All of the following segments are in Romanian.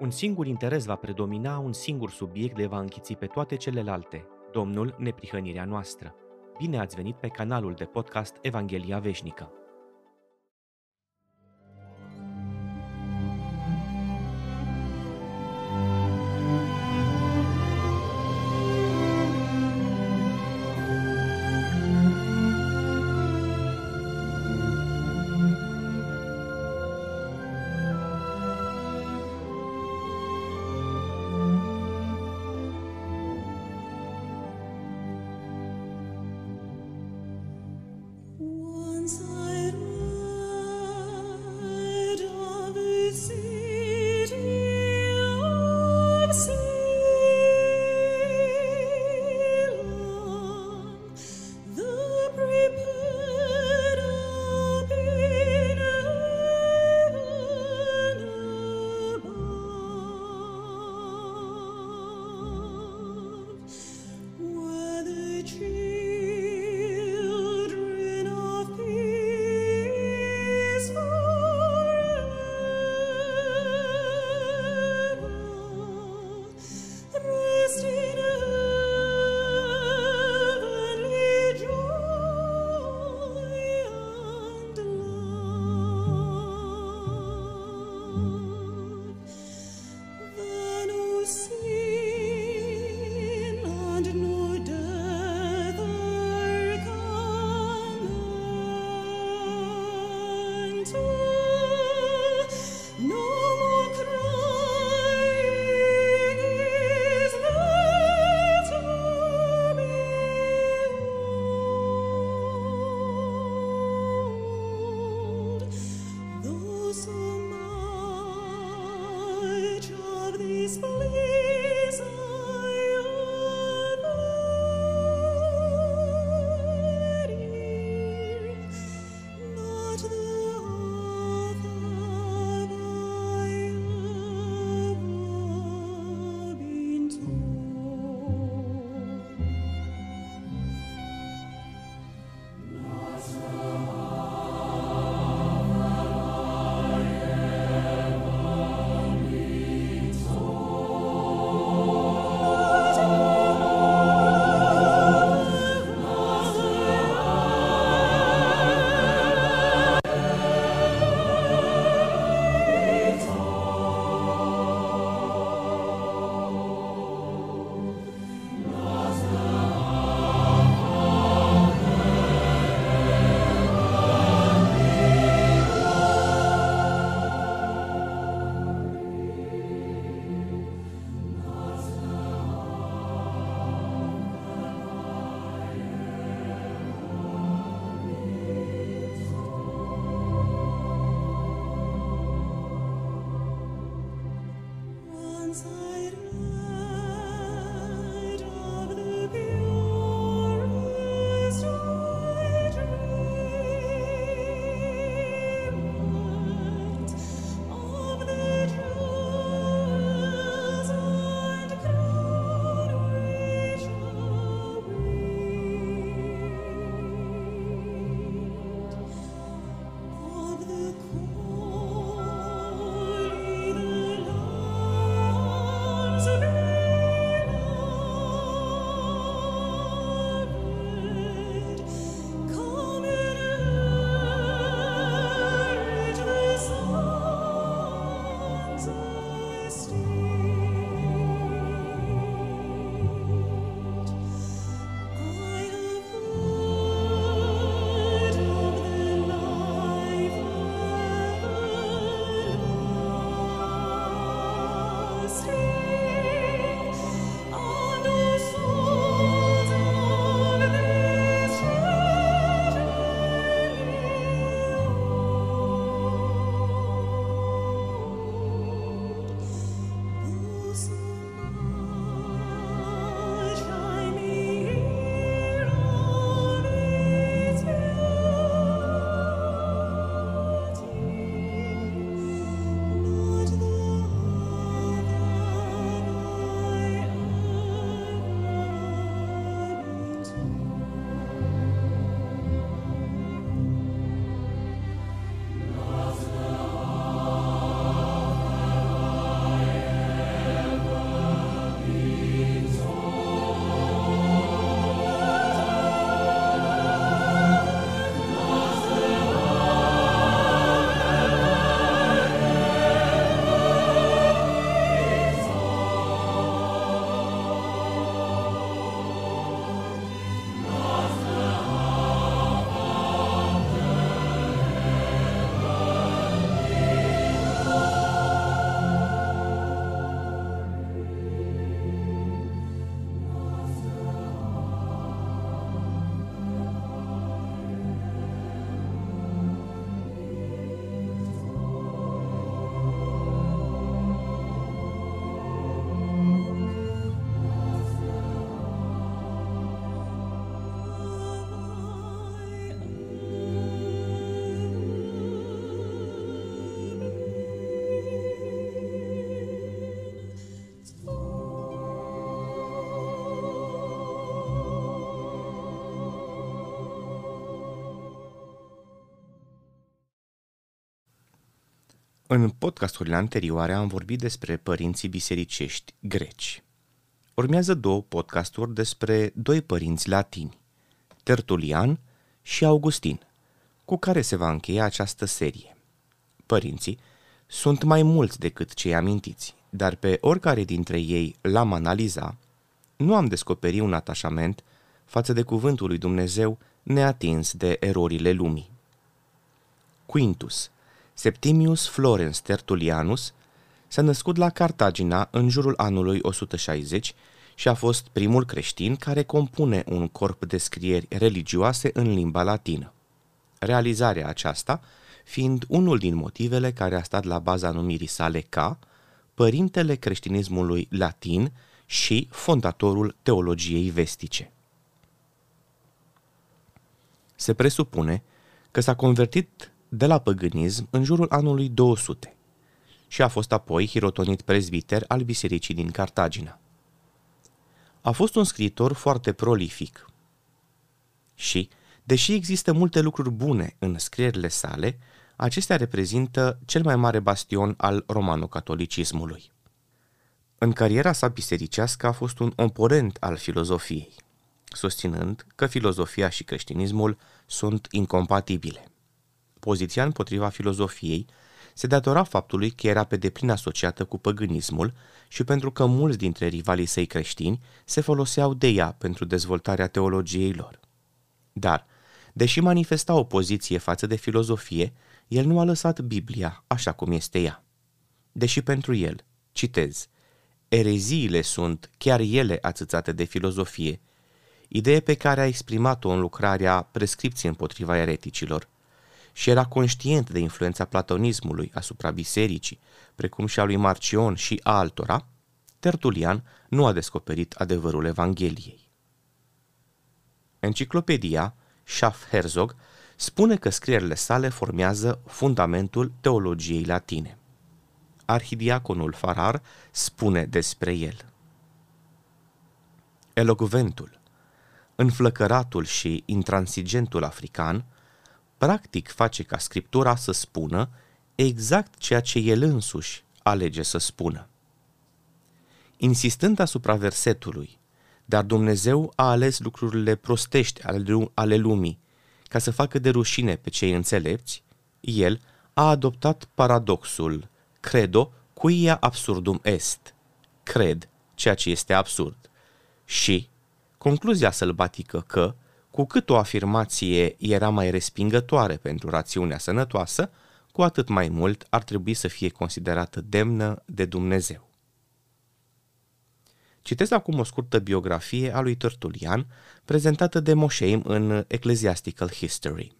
Un singur interes va predomina, un singur subiect le va închiți pe toate celelalte, Domnul Neprihănirea noastră. Bine ați venit pe canalul de podcast Evanghelia Veșnică! În podcasturile anterioare am vorbit despre părinții bisericești greci. Urmează două podcasturi despre doi părinți latini, Tertulian și Augustin, cu care se va încheia această serie. Părinții sunt mai mulți decât cei amintiți, dar pe oricare dintre ei l-am analiza, nu am descoperit un atașament față de cuvântul lui Dumnezeu neatins de erorile lumii. Quintus, Septimius Florens Tertulianus, s-a născut la Cartagina în jurul anului 160 și a fost primul creștin care compune un corp de scrieri religioase în limba latină. Realizarea aceasta fiind unul din motivele care a stat la baza numirii sale ca părintele creștinismului latin și fondatorul teologiei vestice. Se presupune că s-a convertit de la păgânism în jurul anului 200 și a fost apoi hirotonit prezbiter al bisericii din Cartagina. A fost un scriitor foarte prolific și, deși există multe lucruri bune în scrierile sale, acestea reprezintă cel mai mare bastion al romano-catolicismului. În cariera sa bisericească a fost un oponent al filozofiei, susținând că filozofia și creștinismul sunt incompatibile. Poziția împotriva filozofiei se datora faptului că era pe deplin asociată cu păgânismul și pentru că mulți dintre rivalii săi creștini se foloseau de ea pentru dezvoltarea teologiei lor. Dar, deși manifesta opoziție față de filozofie, el nu a lăsat Biblia așa cum este ea. Deși pentru el, citez, ereziile sunt chiar ele ațățate de filozofie, idee pe care a exprimat-o în lucrarea Prescripție împotriva ereticilor, și era conștient de influența platonismului asupra bisericii, precum și a lui Marcion și a altora, Tertulian nu a descoperit adevărul Evangheliei. Enciclopedia Schaff Herzog spune că scrierile sale formează fundamentul teologiei latine. Arhidiaconul Farar spune despre el. Elocventul, înflăcăratul și intransigentul african, practic face ca scriptura să spună exact ceea ce el însuși alege să spună. Insistând asupra versetului, dar Dumnezeu a ales lucrurile prostești ale lumii ca să facă de rușine pe cei înțelepți, el a adoptat paradoxul credo cuia absurdum est, cred ceea ce este absurd, și concluzia sălbatică că, cu cât o afirmație era mai respingătoare pentru rațiunea sănătoasă, cu atât mai mult ar trebui să fie considerată demnă de Dumnezeu. Citez acum o scurtă biografie a lui Tertulian, prezentată de Moșeim în Ecclesiastical History.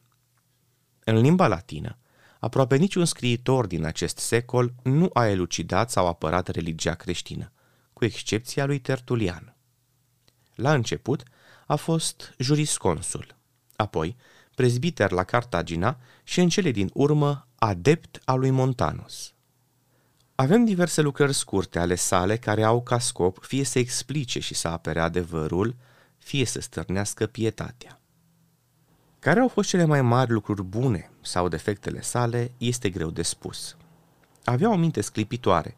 În limba latină, aproape niciun scriitor din acest secol nu a elucidat sau apărat religia creștină, cu excepția lui Tertulian. La început a fost jurisconsul, apoi prezbiter la Cartagina și în cele din urmă adept al lui Montanus. Avem diverse lucrări scurte ale sale care au ca scop fie să explice și să apere adevărul, fie să stârnească pietatea. Care au fost cele mai mari lucruri bune sau defectele sale, este greu de spus. Avea o minte sclipitoare,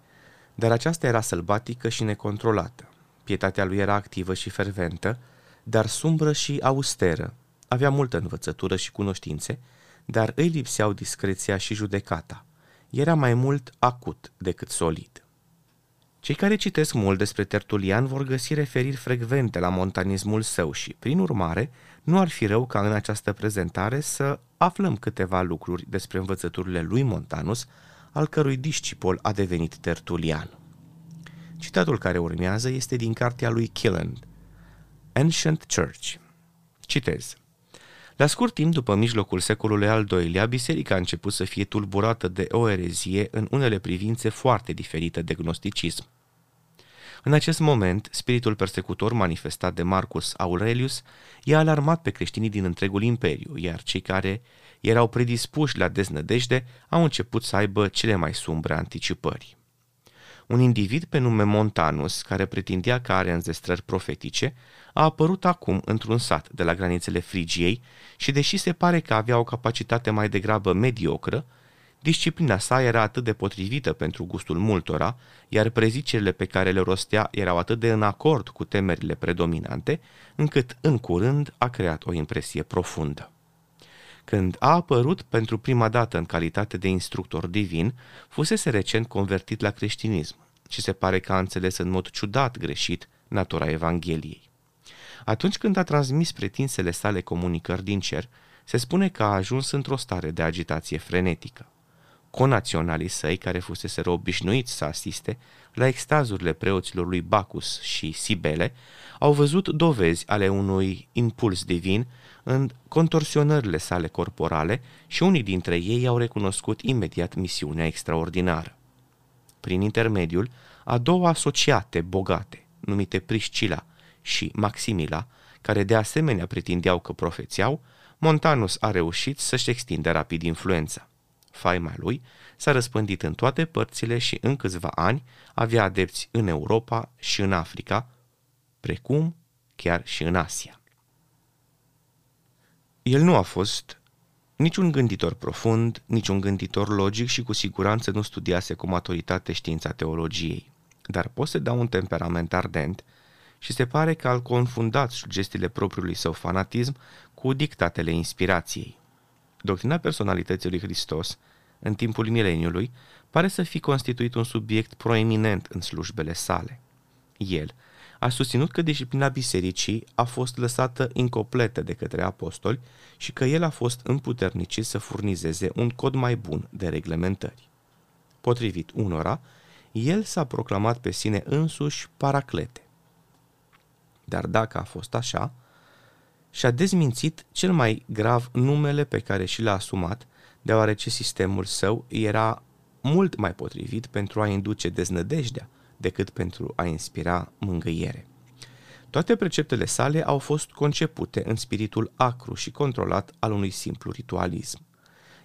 dar aceasta era sălbatică și necontrolată. Pietatea lui era activă și ferventă, dar sumbră și austeră. Avea multă învățătură și cunoștințe, dar îi lipseau discreția și judecata. Era mai mult acut decât solid. Cei care citesc mult despre Tertulian vor găsi referiri frecvente la montanismul său și, prin urmare, nu ar fi rău ca în această prezentare să aflăm câteva lucruri despre învățăturile lui Montanus, al cărui discipol a devenit Tertulian. Citatul care urmează este din cartea lui Killand, Ancient Church. Citez. La scurt timp după mijlocul secolului al doilea, biserica a început să fie tulburată de o erezie în unele privințe foarte diferite de gnosticism. În acest moment, spiritul persecutor manifestat de Marcus Aurelius i-a alarmat pe creștinii din întregul imperiu, iar cei care erau predispuși la deznădejde au început să aibă cele mai sumbre anticipări. Un individ pe nume Montanus, care pretindea că are înzestrări profetice, a apărut acum într-un sat de la granițele Frigiei și deși se pare că avea o capacitate mai degrabă mediocră, disciplina sa era atât de potrivită pentru gustul multora, iar prezicerile pe care le rostea erau atât de în acord cu temerile predominante, încât în curând a creat o impresie profundă. Când a apărut pentru prima dată în calitate de instructor divin, fusese recent convertit la creștinism și se pare că a înțeles în mod ciudat greșit natura Evangheliei. Atunci când a transmis pretinsele sale comunicări din cer, se spune că a ajuns într-o stare de agitație frenetică. Conaționalii săi, care fusese obișnuiți să asiste la extazurile preoților lui Bacus și Sibele, au văzut dovezi ale unui impuls divin în contorsionările sale corporale și unii dintre ei au recunoscut imediat misiunea extraordinară. Prin intermediul a două asociate bogate, numite Priscila și Maximila, care de asemenea pretindeau că profețeau, Montanus a reușit să-și extinde rapid influența. Faima lui s-a răspândit în toate părțile și în câțiva ani avea adepți în Europa și în Africa, precum chiar și în Asia. El nu a fost niciun gânditor profund, niciun gânditor logic și cu siguranță nu studiase cu maturitate știința teologiei, dar poseda un temperament ardent și se pare că al confundat sugestiile propriului său fanatism cu dictatele inspirației. Doctrina personalității lui Hristos, în timpul mileniului, pare să fi constituit un subiect proeminent în slujbele sale. El a susținut că disciplina bisericii a fost lăsată incompletă de către apostoli și că el a fost împuternicit să furnizeze un cod mai bun de reglementări. Potrivit unora, el s-a proclamat pe sine însuși paraclete. Dar dacă a fost așa, și-a dezmințit cel mai grav numele pe care și l-a asumat, deoarece sistemul său era mult mai potrivit pentru a induce deznădejdea decât pentru a inspira mângâiere. Toate preceptele sale au fost concepute în spiritul acru și controlat al unui simplu ritualism.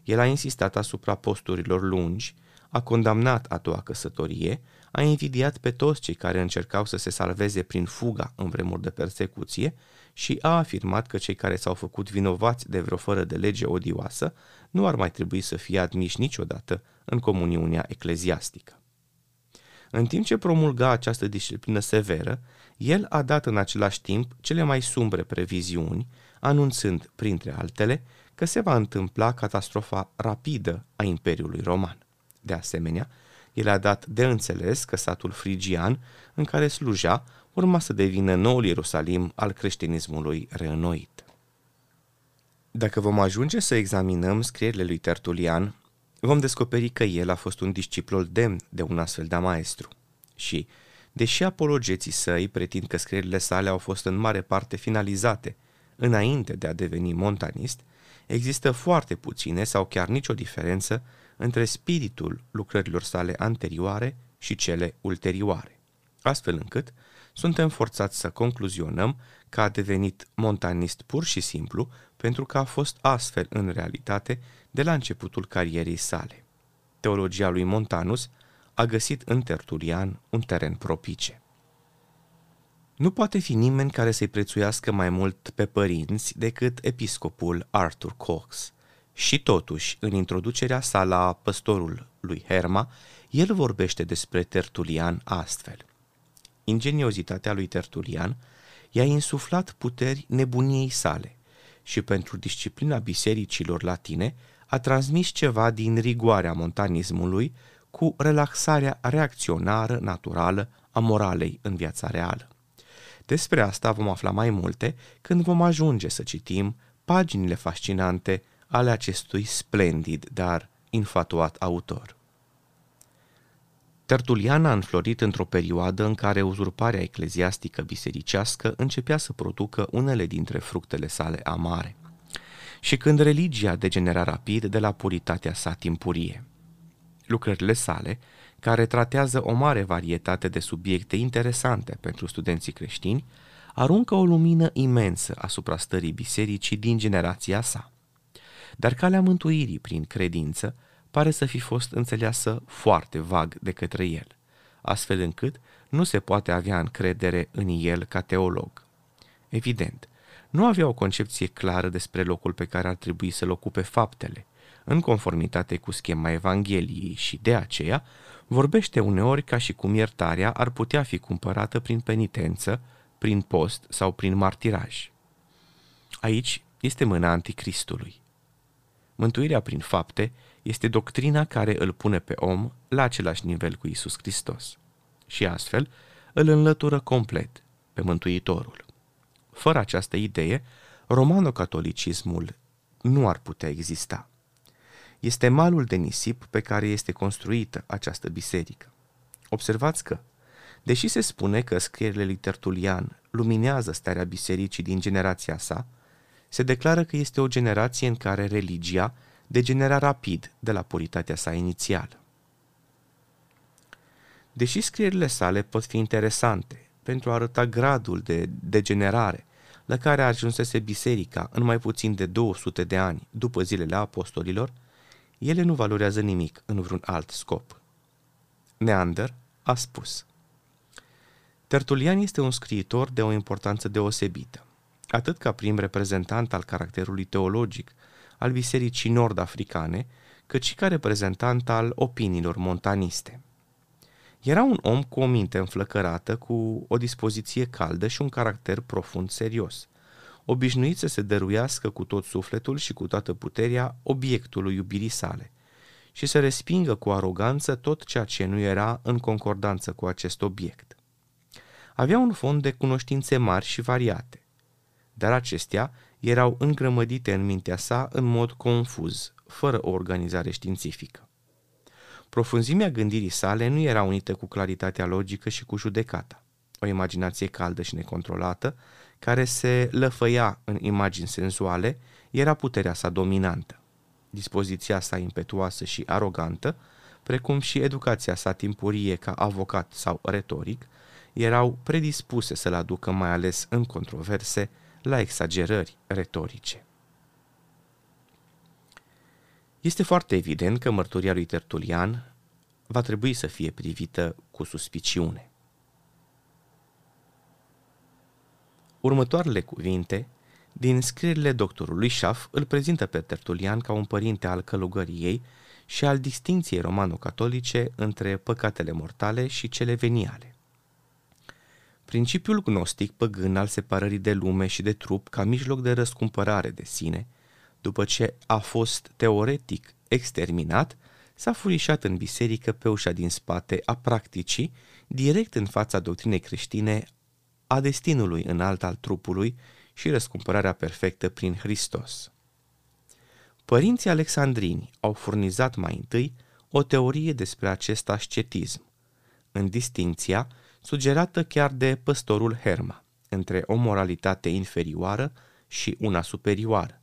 El a insistat asupra posturilor lungi, a condamnat a doua căsătorie, a invidiat pe toți cei care încercau să se salveze prin fuga în vremuri de persecuție și a afirmat că cei care s-au făcut vinovați de vreo fără de lege odioasă nu ar mai trebui să fie admiși niciodată în comuniunea ecleziastică. În timp ce promulga această disciplină severă, el a dat în același timp cele mai sumbre previziuni, anunțând, printre altele, că se va întâmpla catastrofa rapidă a Imperiului Roman. De asemenea, el a dat de înțeles că satul frigian, în care sluja, urma să devină noul Ierusalim al creștinismului reînnoit. Dacă vom ajunge să examinăm scrierile lui Tertulian, vom descoperi că el a fost un disciplol demn de un astfel de maestru. Și, deși apologeții săi pretind că scrierile sale au fost în mare parte finalizate înainte de a deveni montanist, există foarte puține sau chiar nicio diferență între spiritul lucrărilor sale anterioare și cele ulterioare, astfel încât suntem forțați să concluzionăm că a devenit montanist pur și simplu pentru că a fost astfel în realitate de la începutul carierei sale. Teologia lui Montanus a găsit în Tertulian un teren propice. Nu poate fi nimeni care să-i prețuiască mai mult pe părinți decât episcopul Arthur Cox. Și totuși, în introducerea sa la păstorul lui Herma, el vorbește despre Tertulian astfel. Ingeniozitatea lui Tertulian i-a insuflat puteri nebuniei sale și pentru disciplina bisericilor latine a transmis ceva din rigoarea montanismului cu relaxarea reacționară naturală a moralei în viața reală. Despre asta vom afla mai multe când vom ajunge să citim paginile fascinante ale acestui splendid, dar infatuat autor. Tertulian a înflorit într-o perioadă în care uzurparea ecleziastică bisericească începea să producă unele dintre fructele sale amare și când religia degenera rapid de la puritatea sa timpurie. Lucrările sale, care tratează o mare varietate de subiecte interesante pentru studenții creștini, aruncă o lumină imensă asupra stării bisericii din generația sa. Dar calea mântuirii prin credință pare să fi fost înțeleasă foarte vag de către el, astfel încât nu se poate avea încredere în el ca teolog. Evident, nu avea o concepție clară despre locul pe care ar trebui să-l ocupe faptele, în conformitate cu schema Evangheliei și de aceea vorbește uneori ca și cum iertarea ar putea fi cumpărată prin penitență, prin post sau prin martiraj. Aici este mâna anticristului. Mântuirea prin fapte este doctrina care îl pune pe om la același nivel cu Isus Hristos și astfel îl înlătură complet pe Mântuitorul. Fără această idee, romano-catolicismul nu ar putea exista. Este malul de nisip pe care este construită această biserică. Observați că, deși se spune că scrierile lui Tertulian luminează starea bisericii din generația sa, se declară că este o generație în care religia degenera rapid de la puritatea sa inițială. Deși scrierile sale pot fi interesante pentru a arăta gradul de degenerare la care a ajunsese biserica în mai puțin de 200 de ani după zilele apostolilor, ele nu valorează nimic în vreun alt scop. Neander a spus Tertulian este un scriitor de o importanță deosebită, atât ca prim reprezentant al caracterului teologic al bisericii nord-africane, cât și ca reprezentant al opiniilor montaniste. Era un om cu o minte înflăcărată, cu o dispoziție caldă și un caracter profund serios, obișnuit să se dăruiască cu tot sufletul și cu toată puterea obiectului iubirii sale și să respingă cu aroganță tot ceea ce nu era în concordanță cu acest obiect. Avea un fond de cunoștințe mari și variate, dar acestea erau îngrămădite în mintea sa în mod confuz, fără o organizare științifică. Profunzimea gândirii sale nu era unită cu claritatea logică și cu judecata. O imaginație caldă și necontrolată, care se lăfăia în imagini senzuale, era puterea sa dominantă. Dispoziția sa impetuoasă și arogantă, precum și educația sa timpurie ca avocat sau retoric, erau predispuse să-l aducă mai ales în controverse la exagerări retorice. Este foarte evident că mărturia lui Tertulian va trebui să fie privită cu suspiciune. Următoarele cuvinte din scrierile doctorului Schaff îl prezintă pe Tertulian ca un părinte al călugăriei și al distinției romano-catolice între păcatele mortale și cele veniale. Principiul gnostic păgân al separării de lume și de trup ca mijloc de răscumpărare de sine, după ce a fost teoretic exterminat, s-a furișat în biserică pe ușa din spate a practicii, direct în fața doctrinei creștine a destinului înalt al trupului și răscumpărarea perfectă prin Hristos. Părinții alexandrini au furnizat mai întâi o teorie despre acest ascetism, în distinția sugerată chiar de păstorul Herma, între o moralitate inferioară și una superioară,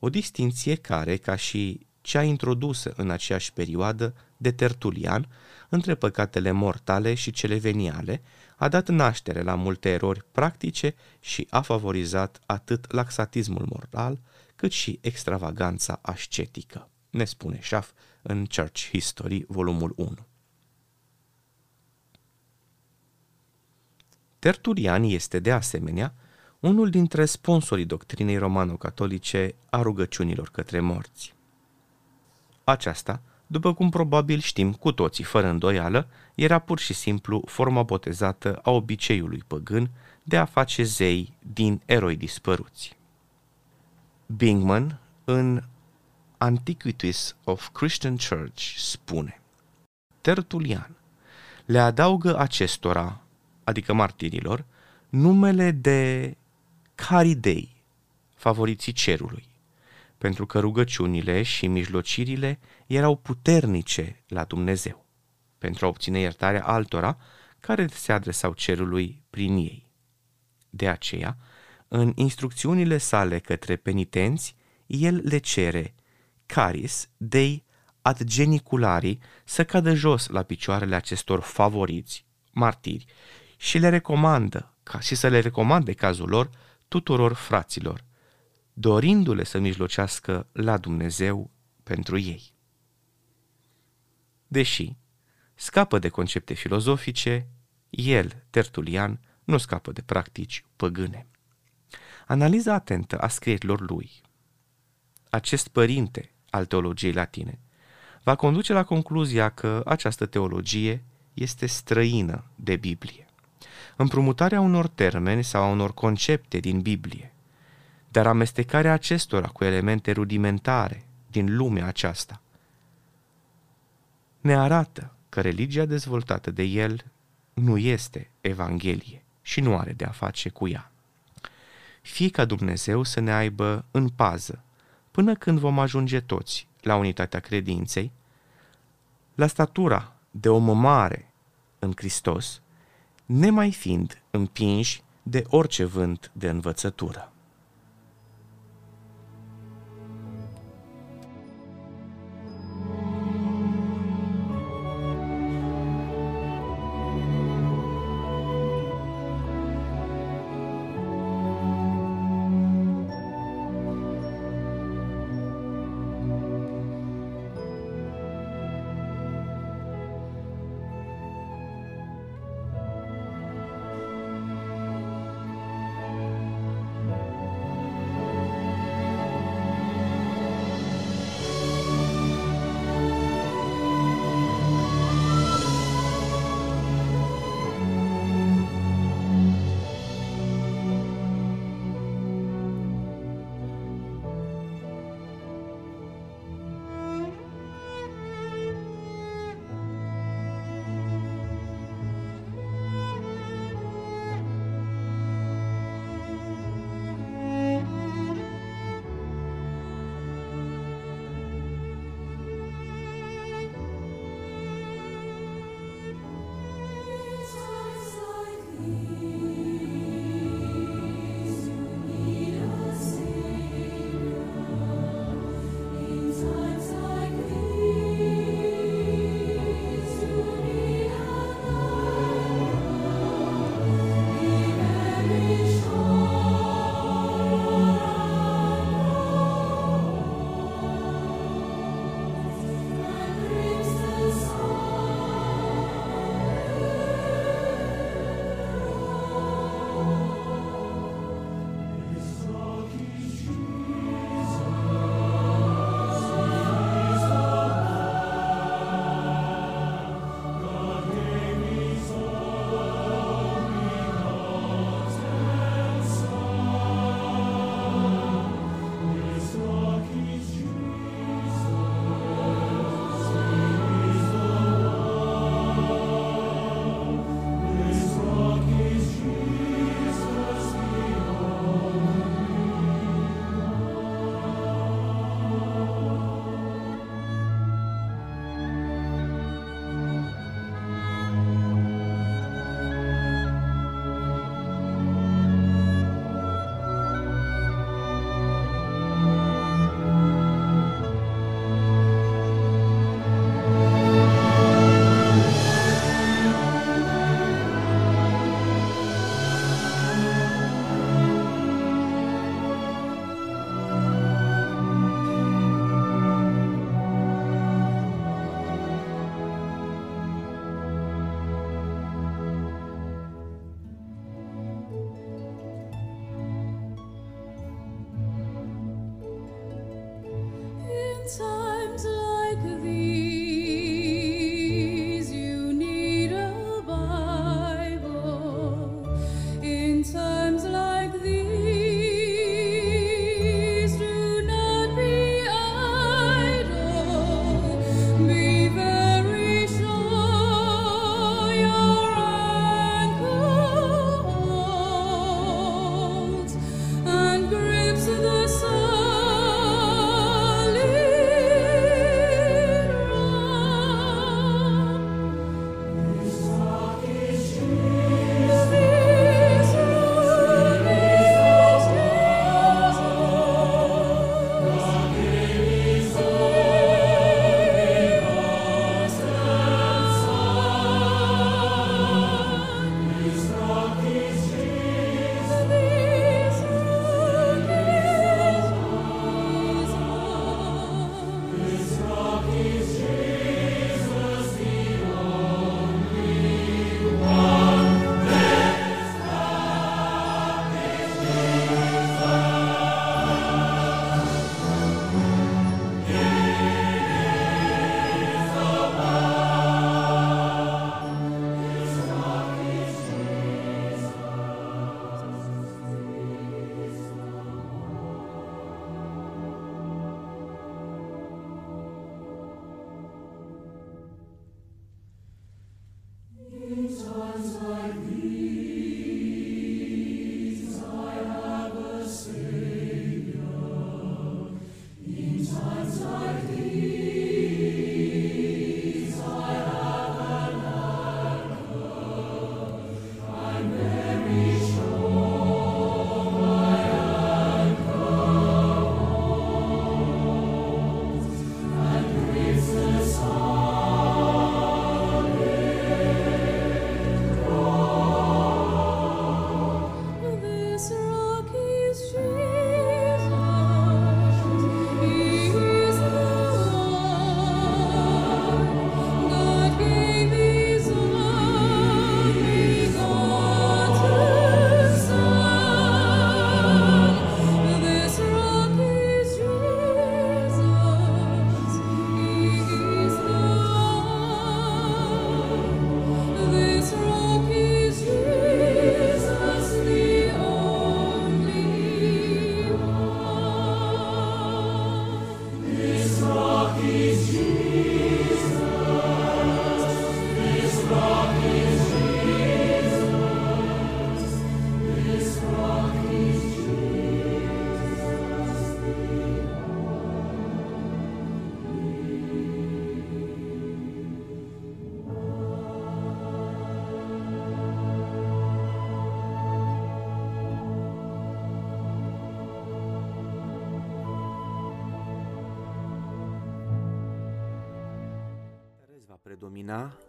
o distinție care, ca și cea introdusă în aceeași perioadă de Tertulian între păcatele mortale și cele veniale, a dat naștere la multe erori practice și a favorizat atât laxatismul moral, cât și extravaganța ascetică, ne spune Schaff în Church History, volumul 1. Tertulian este, de asemenea, unul dintre sponsorii doctrinei romano-catolice a rugăciunilor către morți. Aceasta, după cum probabil știm cu toții fără îndoială, era pur și simplu forma botezată a obiceiului păgân de a face zei din eroi dispăruți. Bingman, în Antiquities of Christian Church, spune Tertulian le adaugă acestora, adică martirilor, numele de caridei, favoriții cerului, pentru că rugăciunile și mijlocirile erau puternice la Dumnezeu, pentru a obține iertarea altora care se adresau cerului prin ei. De aceea, în instrucțiunile sale către penitenți, el le cere caris dei ad geniculari să cadă jos la picioarele acestor favoriți, martiri, și le recomandă, ca și să le recomande cazul lor tuturor fraților, dorindu-le să mijlocească la Dumnezeu pentru ei. Deși scapă de concepte filozofice, el, Tertulian, nu scapă de practici păgâne. Analiza atentă a scrierilor lui. Acest părinte al teologiei latine, va conduce la concluzia că această teologie este străină de Biblie. Împrumutarea unor termeni sau a unor concepte din Biblie, dar amestecarea acestora cu elemente rudimentare din lumea aceasta, ne arată că religia dezvoltată de el nu este Evanghelie și nu are de a face cu ea. Fie ca Dumnezeu să ne aibă în pază până când vom ajunge toți la unitatea credinței, la statura de om mare în Hristos, nemai fiind împinși de orice vânt de învățătură. time.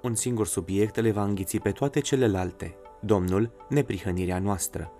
Un singur subiect le va înghiți pe toate celelalte, Domnul, neprihănirea noastră.